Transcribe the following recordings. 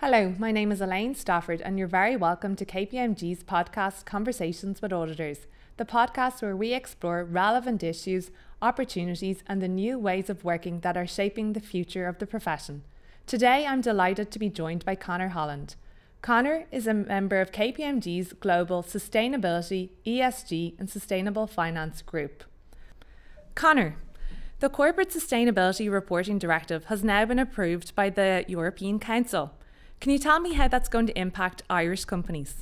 Hello, my name is Elaine Stafford, and you're very welcome to KPMG's podcast Conversations with Auditors, the podcast where we explore relevant issues, opportunities, and the new ways of working that are shaping the future of the profession. Today, I'm delighted to be joined by Connor Holland. Connor is a member of KPMG's Global Sustainability, ESG, and Sustainable Finance Group. Connor, the Corporate Sustainability Reporting Directive has now been approved by the European Council. Can you tell me how that's going to impact Irish companies?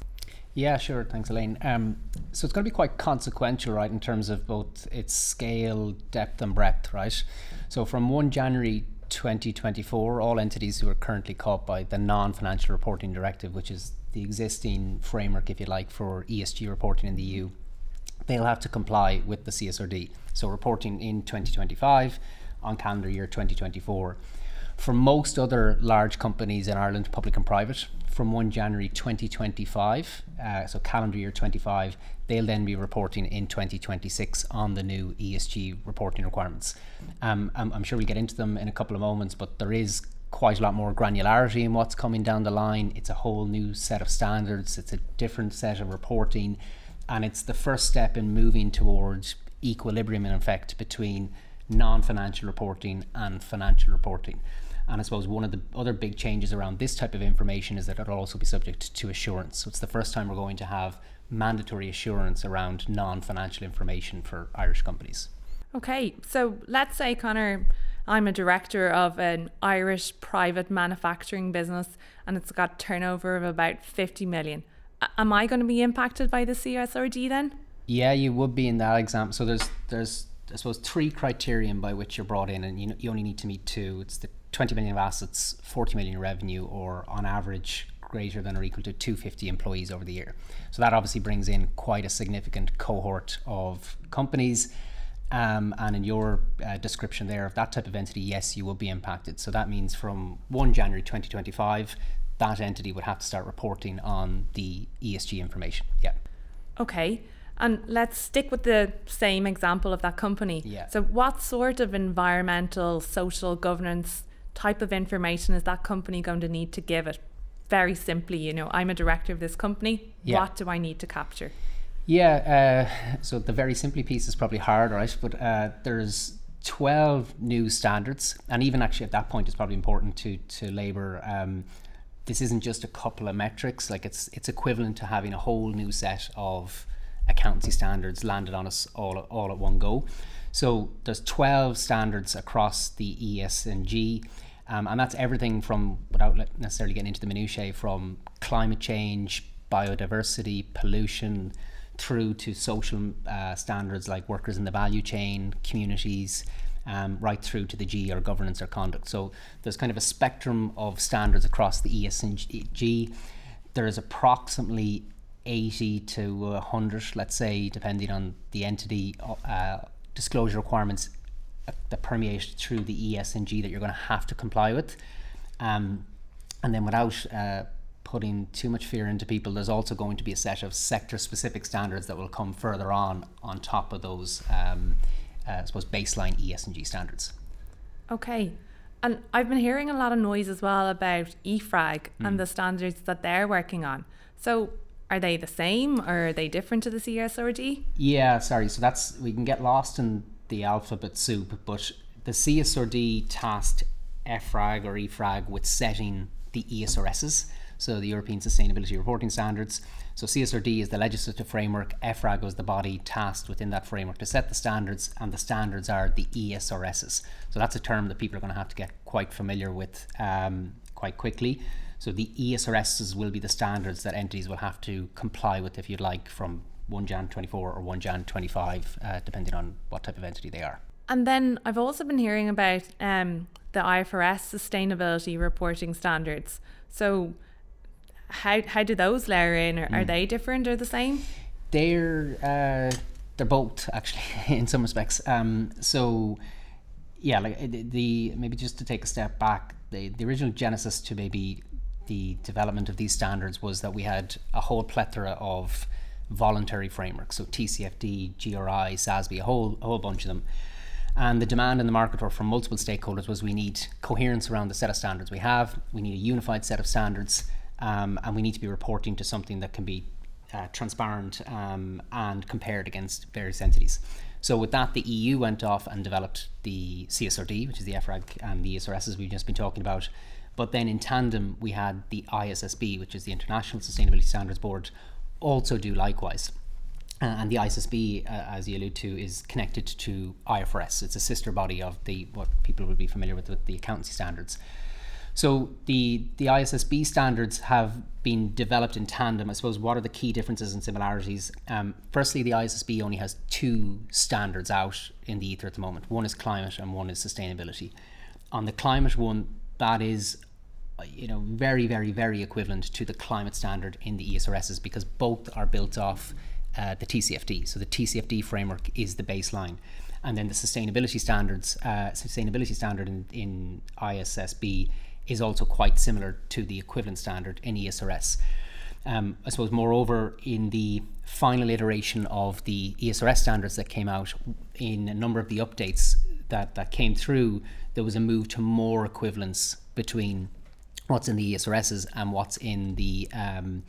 Yeah, sure. Thanks, Elaine. Um, so it's going to be quite consequential, right, in terms of both its scale, depth, and breadth, right? So from 1 January 2024, all entities who are currently caught by the non financial reporting directive, which is the existing framework, if you like, for ESG reporting in the EU, they'll have to comply with the CSRD. So reporting in 2025 on calendar year 2024. For most other large companies in Ireland, public and private, from 1 January 2025, uh, so calendar year 25, they'll then be reporting in 2026 on the new ESG reporting requirements. Um, I'm, I'm sure we'll get into them in a couple of moments, but there is quite a lot more granularity in what's coming down the line. It's a whole new set of standards, it's a different set of reporting, and it's the first step in moving towards equilibrium in effect between non financial reporting and financial reporting. And I suppose one of the other big changes around this type of information is that it'll also be subject to assurance. So it's the first time we're going to have mandatory assurance around non financial information for Irish companies. Okay, so let's say, Connor, I'm a director of an Irish private manufacturing business and it's got turnover of about 50 million. Am I going to be impacted by the CSRD then? Yeah, you would be in that example. So there's there's I suppose three criterion by which you're brought in, and you you only need to meet two. It's the 20 million of assets, 40 million revenue, or on average greater than or equal to 250 employees over the year. So that obviously brings in quite a significant cohort of companies. Um, and in your uh, description there of that type of entity, yes, you will be impacted. So that means from 1 January 2025, that entity would have to start reporting on the ESG information. Yeah. Okay. And let's stick with the same example of that company. Yeah. So, what sort of environmental, social governance type of information is that company going to need to give it? Very simply, you know, I'm a director of this company. Yeah. What do I need to capture? Yeah. Uh, so the very simply piece is probably hard, right? But uh, there's 12 new standards, and even actually at that point, it's probably important to to labour. Um, this isn't just a couple of metrics; like it's it's equivalent to having a whole new set of accountancy standards landed on us all all at one go. So there's 12 standards across the ESG. Um, and that's everything from, without necessarily getting into the minutiae, from climate change, biodiversity, pollution, through to social uh, standards like workers in the value chain, communities, um, right through to the G or governance or conduct. So there's kind of a spectrum of standards across the ESG. There is approximately 80 to 100, let's say, depending on the entity, uh, disclosure requirements that permeate through the ESG that you're going to have to comply with. Um, and then without uh, putting too much fear into people, there's also going to be a set of sector specific standards that will come further on on top of those, um, uh, I suppose, baseline ESG standards. Okay. And I've been hearing a lot of noise as well about EFRAG mm. and the standards that they're working on. So are they the same or are they different to the CSRD? Yeah, sorry. So that's we can get lost in the alphabet soup, but the CSRD tasked EFRAG or EFRAG with setting the ESRSs, so the European Sustainability Reporting Standards. So CSRD is the legislative framework, EFRAG was the body tasked within that framework to set the standards, and the standards are the ESRSs. So that's a term that people are going to have to get quite familiar with um, quite quickly. So the ESRSs will be the standards that entities will have to comply with, if you'd like, from 1 Jan 24 or 1 Jan 25, uh, depending on what type of entity they are. And then I've also been hearing about um, the IFRS sustainability reporting standards. So, how, how do those layer in? Are, mm. are they different or the same? They're uh, they're both actually in some respects. Um, so, yeah, like the maybe just to take a step back, the the original genesis to maybe the development of these standards was that we had a whole plethora of voluntary frameworks, so TCFD, GRI, SASB, a whole a whole bunch of them. And the demand in the market or from multiple stakeholders was we need coherence around the set of standards we have, we need a unified set of standards, um, and we need to be reporting to something that can be uh, transparent um, and compared against various entities. So with that, the EU went off and developed the CSRD, which is the EFRAG and the ESRS we've just been talking about. But then in tandem, we had the ISSB, which is the International Sustainability Standards Board, also do likewise. Uh, and the ISSB, uh, as you allude to, is connected to IFRS. It's a sister body of the what people would be familiar with, with the accountancy standards. So the the ISSB standards have been developed in tandem. I suppose what are the key differences and similarities? Um, firstly, the ISSB only has two standards out in the ether at the moment. One is climate and one is sustainability. On the climate one, that is you know very very very equivalent to the climate standard in the ESRSs because both are built off uh, the TCFD. So the TCFD framework is the baseline, and then the sustainability standards uh, sustainability standard in, in ISSB is also quite similar to the equivalent standard in ESRS. Um, I suppose, moreover, in the final iteration of the ESRS standards that came out, in a number of the updates that, that came through, there was a move to more equivalence between what's in the ESRSs and what's in the um,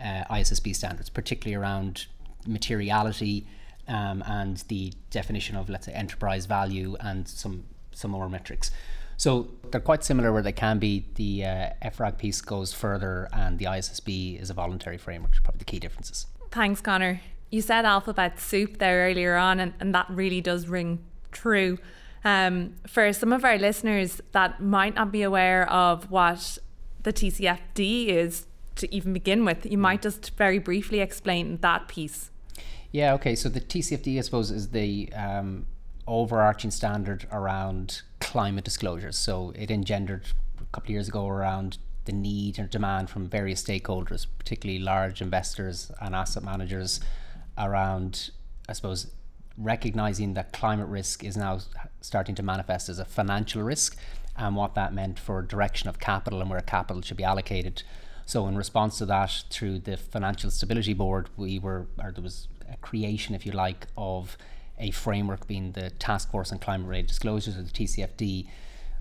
uh, ISSB standards, particularly around materiality um, and the definition of, let's say, enterprise value and some some more metrics. So they're quite similar where they can be. The uh, EFRAG piece goes further, and the ISSB is a voluntary framework. Probably the key differences. Thanks, Connor. You said alphabet soup there earlier on, and, and that really does ring true. Um, for some of our listeners that might not be aware of what the TCFD is to even begin with, you might just very briefly explain that piece. Yeah, okay. So the TCFD, I suppose, is the um, overarching standard around climate disclosures. So it engendered a couple of years ago around the need and demand from various stakeholders, particularly large investors and asset managers, around, I suppose, recognizing that climate risk is now starting to manifest as a financial risk and what that meant for direction of capital and where capital should be allocated. So, in response to that, through the Financial Stability Board, we were, or there was a creation, if you like, of a framework being the Task Force on Climate Related Disclosures or the TCFD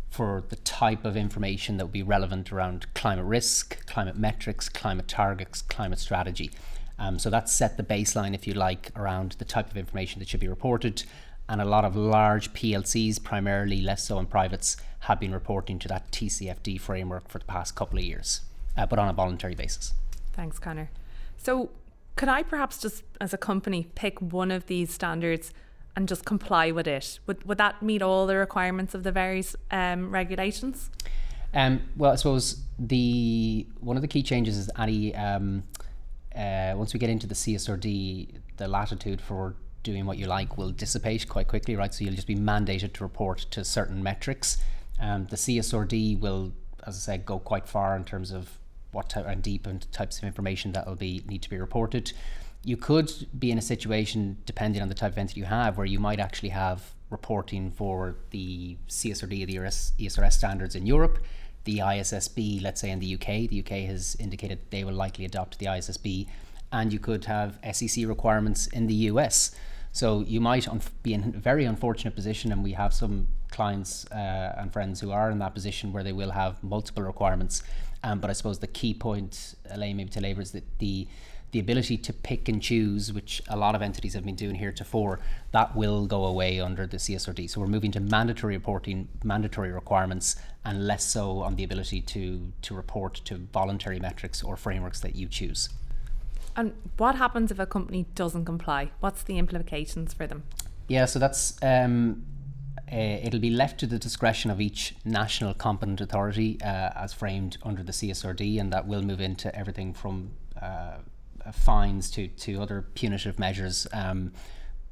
for the type of information that would be relevant around climate risk, climate metrics, climate targets, climate strategy. Um, so that set the baseline, if you like, around the type of information that should be reported. And a lot of large PLCs, primarily less so in privates, have been reporting to that TCFD framework for the past couple of years, uh, but on a voluntary basis. Thanks, Connor. So, could I perhaps just, as a company, pick one of these standards and just comply with it? Would, would that meet all the requirements of the various um, regulations? Um, well, I suppose the one of the key changes is any um, uh, once we get into the CSRD, the latitude for doing what you like will dissipate quite quickly, right? So you'll just be mandated to report to certain metrics. Um, the CSRD will, as I said, go quite far in terms of what type and deep and types of information that will be need to be reported you could be in a situation, depending on the type of entity you have, where you might actually have reporting for the CSRD, the ESRS standards in Europe, the ISSB, let's say in the UK. The UK has indicated they will likely adopt the ISSB, and you could have SEC requirements in the US. So you might be in a very unfortunate position, and we have some clients uh, and friends who are in that position where they will have multiple requirements. Um, but I suppose the key point, Elaine, maybe to labour is that the the ability to pick and choose, which a lot of entities have been doing heretofore, that will go away under the CSRD. So we're moving to mandatory reporting, mandatory requirements, and less so on the ability to to report to voluntary metrics or frameworks that you choose. And what happens if a company doesn't comply? What's the implications for them? Yeah, so that's um, uh, it'll be left to the discretion of each national competent authority uh, as framed under the CSRD, and that will move into everything from uh, uh, fines to to other punitive measures. Um,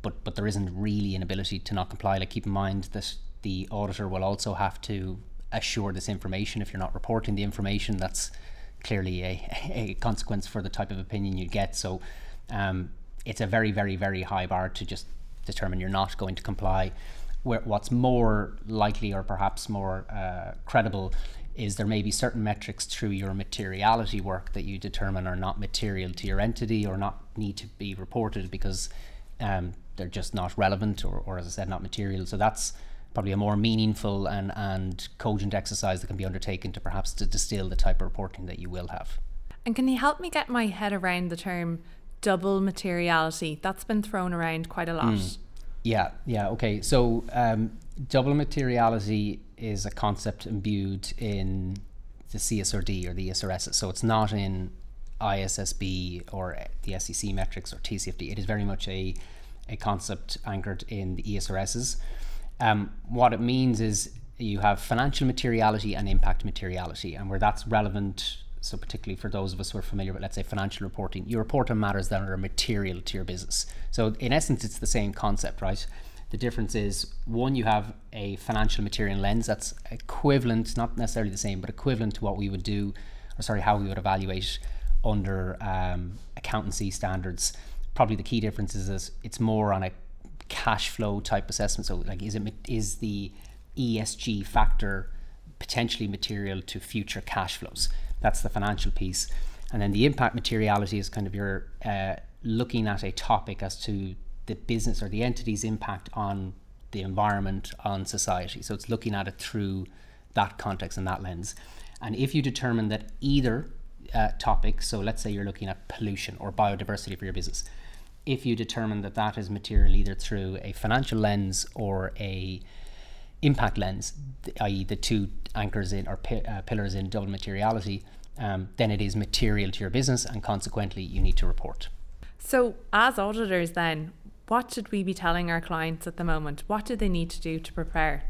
but but there isn't really an ability to not comply. Like keep in mind that the auditor will also have to assure this information. If you're not reporting the information, that's clearly a, a consequence for the type of opinion you get. So um, it's a very very very high bar to just determine you're not going to comply. Where what's more likely or perhaps more uh, credible is there may be certain metrics through your materiality work that you determine are not material to your entity or not need to be reported because um, they're just not relevant or, or as I said, not material. So that's probably a more meaningful and, and cogent exercise that can be undertaken to perhaps to distill the type of reporting that you will have. And can you help me get my head around the term double materiality? That's been thrown around quite a lot. Mm. Yeah, yeah, okay. So um, double materiality is a concept imbued in the CSRD or the ESRS. So it's not in ISSB or the SEC metrics or TCFD. It is very much a, a concept anchored in the ESRSs. Um, what it means is you have financial materiality and impact materiality, and where that's relevant, so particularly for those of us who are familiar with, let's say, financial reporting, you report on matters that are material to your business. So, in essence, it's the same concept, right? The difference is one, you have a financial material lens that's equivalent, not necessarily the same, but equivalent to what we would do, or sorry, how we would evaluate under um, accountancy standards. Probably the key difference is, is it's more on a cash flow type assessment. So, like, is it is the ESG factor potentially material to future cash flows? That's the financial piece, and then the impact materiality is kind of your uh, looking at a topic as to the business or the entity's impact on the environment, on society. So it's looking at it through that context and that lens. And if you determine that either uh, topic, so let's say you're looking at pollution or biodiversity for your business, if you determine that that is material either through a financial lens or a impact lens, i.e., the two anchors in or uh, pillars in double materiality, um, then it is material to your business, and consequently, you need to report. So, as auditors, then, what should we be telling our clients at the moment? What do they need to do to prepare?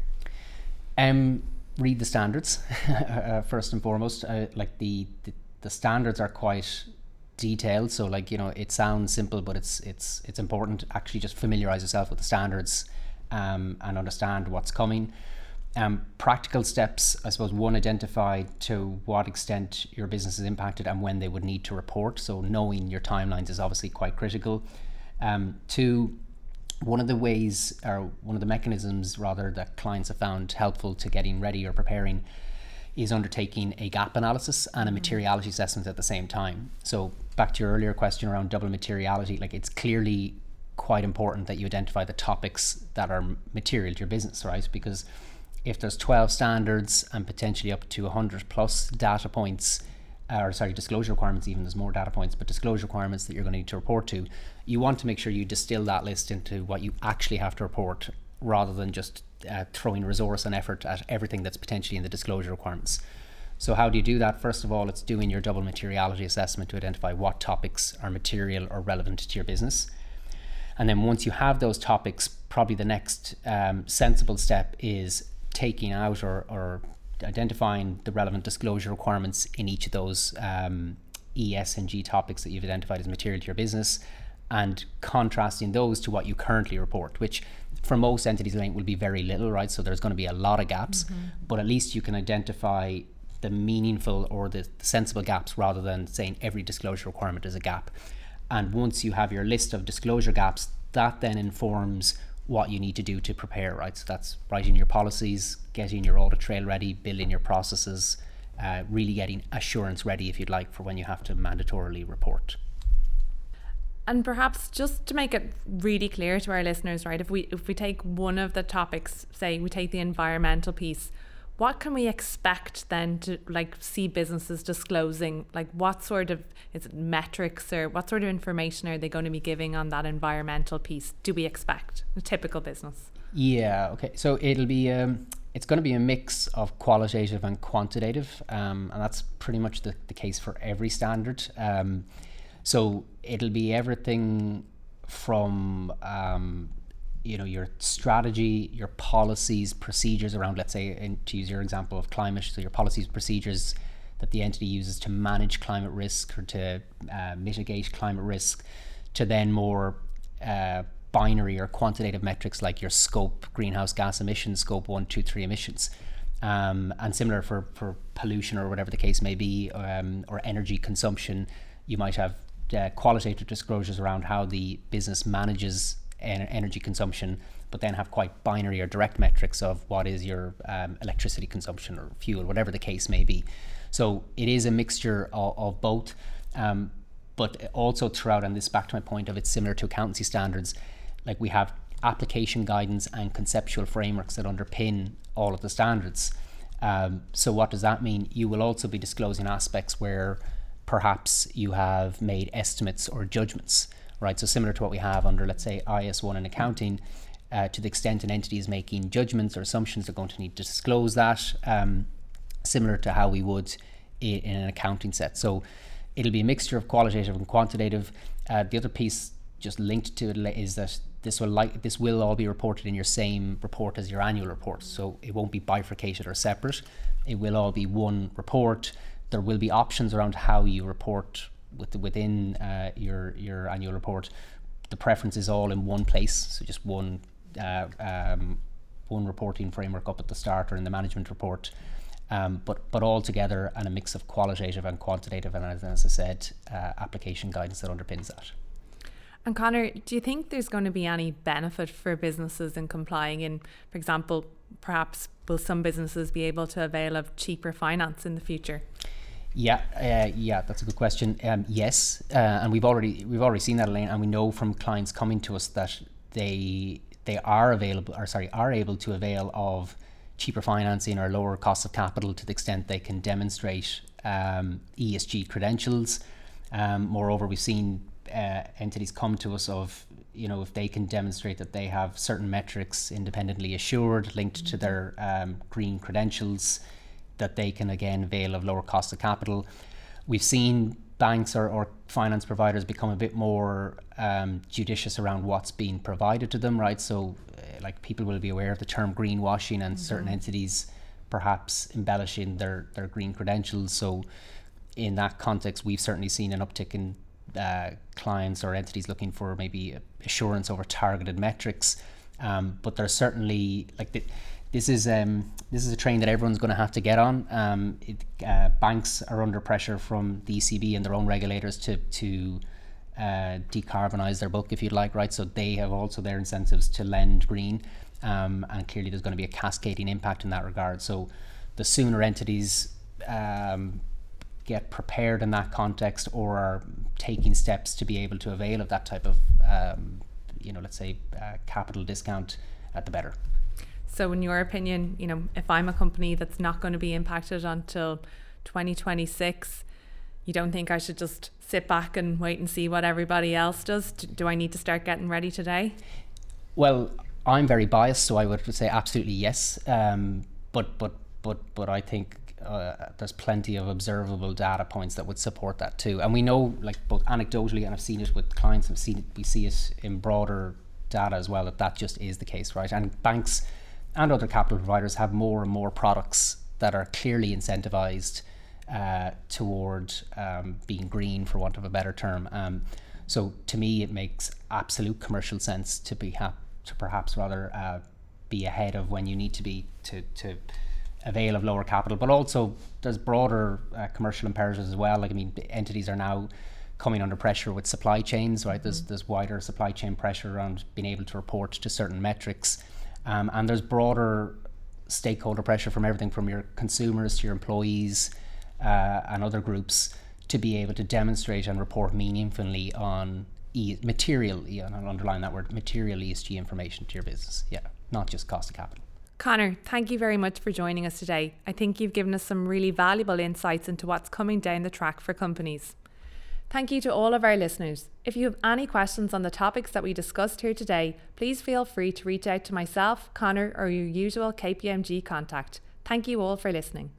Um, read the standards uh, first and foremost. Uh, like the, the the standards are quite detailed so like you know it sounds simple but it's it's it's important actually just familiarize yourself with the standards um, and understand what's coming um, practical steps i suppose one identify to what extent your business is impacted and when they would need to report so knowing your timelines is obviously quite critical um, two one of the ways or one of the mechanisms rather that clients have found helpful to getting ready or preparing is undertaking a gap analysis and a mm. materiality assessment at the same time. So back to your earlier question around double materiality, like it's clearly quite important that you identify the topics that are material to your business, right? Because if there's 12 standards and potentially up to 100 plus data points, or sorry, disclosure requirements, even there's more data points, but disclosure requirements that you're going to need to report to, you want to make sure you distill that list into what you actually have to report rather than just uh, throwing resource and effort at everything that's potentially in the disclosure requirements. So, how do you do that? First of all, it's doing your double materiality assessment to identify what topics are material or relevant to your business. And then, once you have those topics, probably the next um, sensible step is taking out or, or, identifying the relevant disclosure requirements in each of those um, ES and G topics that you've identified as material to your business and contrasting those to what you currently report, which for most entities I think will be very little, right? So there's going to be a lot of gaps, mm-hmm. but at least you can identify the meaningful or the sensible gaps rather than saying every disclosure requirement is a gap. And once you have your list of disclosure gaps, that then informs what you need to do to prepare, right? So that's writing your policies, getting your audit trail ready, building your processes, uh, really getting assurance ready, if you'd like, for when you have to mandatorily report. And perhaps just to make it really clear to our listeners, right? If we if we take one of the topics, say we take the environmental piece, what can we expect then to like see businesses disclosing? Like what sort of is it metrics or what sort of information are they going to be giving on that environmental piece? Do we expect a typical business? Yeah. Okay. So it'll be um, it's going to be a mix of qualitative and quantitative, um, and that's pretty much the, the case for every standard. Um, so it'll be everything from um, you know your strategy, your policies, procedures around, let's say, in, to use your example of climate, so your policies, procedures that the entity uses to manage climate risk or to uh, mitigate climate risk, to then more uh, binary or quantitative metrics like your scope greenhouse gas emissions, scope one, two, three emissions. Um, and similar for, for pollution or whatever the case may be, um, or energy consumption, you might have uh, qualitative disclosures around how the business manages en- energy consumption, but then have quite binary or direct metrics of what is your um, electricity consumption or fuel, whatever the case may be. So it is a mixture of, of both, um, but also throughout, and this back to my point of it's similar to accountancy standards. like we have application guidance and conceptual frameworks that underpin all of the standards. Um, so what does that mean? You will also be disclosing aspects where perhaps you have made estimates or judgments, right? So similar to what we have under, let's say, IAS1 in accounting, uh, to the extent an entity is making judgments or assumptions, they're going to need to disclose that, um, similar to how we would in, in, an accounting set. So it'll be a mixture of qualitative and quantitative. Uh, the other piece just linked to it is that this will like this will all be reported in your same report as your annual report. So it won't be bifurcated or separate. It will all be one report. There will be options around how you report with the, within uh, your your annual report. The preference is all in one place, so just one uh, um, one reporting framework up at the start or in the management report. Um, but but all together and a mix of qualitative and quantitative, and as, I said, uh, application guidance that underpins that. And Connor, do you think there's going to be any benefit for businesses in complying in, for example, perhaps will some businesses be able to avail of cheaper finance in the future? Yeah, uh, yeah, that's a good question. Um, yes, uh, and we've already we've already seen that, Elaine, and we know from clients coming to us that they they are available, or sorry, are able to avail of cheaper financing or lower cost of capital to the extent they can demonstrate um, ESG credentials. Um, moreover, we've seen uh, entities come to us of you know if they can demonstrate that they have certain metrics independently assured linked to their um, green credentials that they can again avail of lower cost of capital we've seen banks or, or finance providers become a bit more um, judicious around what's being provided to them right so uh, like people will be aware of the term greenwashing and mm-hmm. certain entities perhaps embellishing their their green credentials so in that context we've certainly seen an uptick in uh, clients or entities looking for maybe assurance over targeted metrics. Um, but there's certainly like the, this is um, this is a train that everyone's going to have to get on. Um, it, uh, banks are under pressure from the ECB and their own regulators to to uh, decarbonize their book, if you'd like, right? So they have also their incentives to lend green, um, and clearly there's going to be a cascading impact in that regard. So the sooner entities um, get prepared in that context or are taking steps to be able to avail of that type of, um, you know, let's say uh, capital discount, at the better. So, in your opinion, you know, if I'm a company that's not going to be impacted until 2026, you don't think I should just sit back and wait and see what everybody else does? Do I need to start getting ready today? Well, I'm very biased, so I would say absolutely yes. Um, but but but but I think uh, there's plenty of observable data points that would support that too. And we know, like both anecdotally, and I've seen it with clients, I've seen it, we see it in broader data as well, that that just is the case, right? And banks and other capital providers have more and more products that are clearly incentivized uh, toward um, being green, for want of a better term. Um, so to me, it makes absolute commercial sense to be ha- to perhaps rather uh, be ahead of when you need to be to to avail of lower capital, but also there's broader uh, commercial imperatives as well. Like I mean, entities are now coming under pressure with supply chains, right? Mm-hmm. There's there's wider supply chain pressure around being able to report to certain metrics, um, and there's broader stakeholder pressure from everything from your consumers to your employees uh, and other groups to be able to demonstrate and report meaningfully on e- material, and I'll underline that word, material ESG information to your business. Yeah, not just cost of capital. Connor, thank you very much for joining us today. I think you've given us some really valuable insights into what's coming down the track for companies. Thank you to all of our listeners. If you have any questions on the topics that we discussed here today, please feel free to reach out to myself, Connor, or your usual KPMG contact. Thank you all for listening.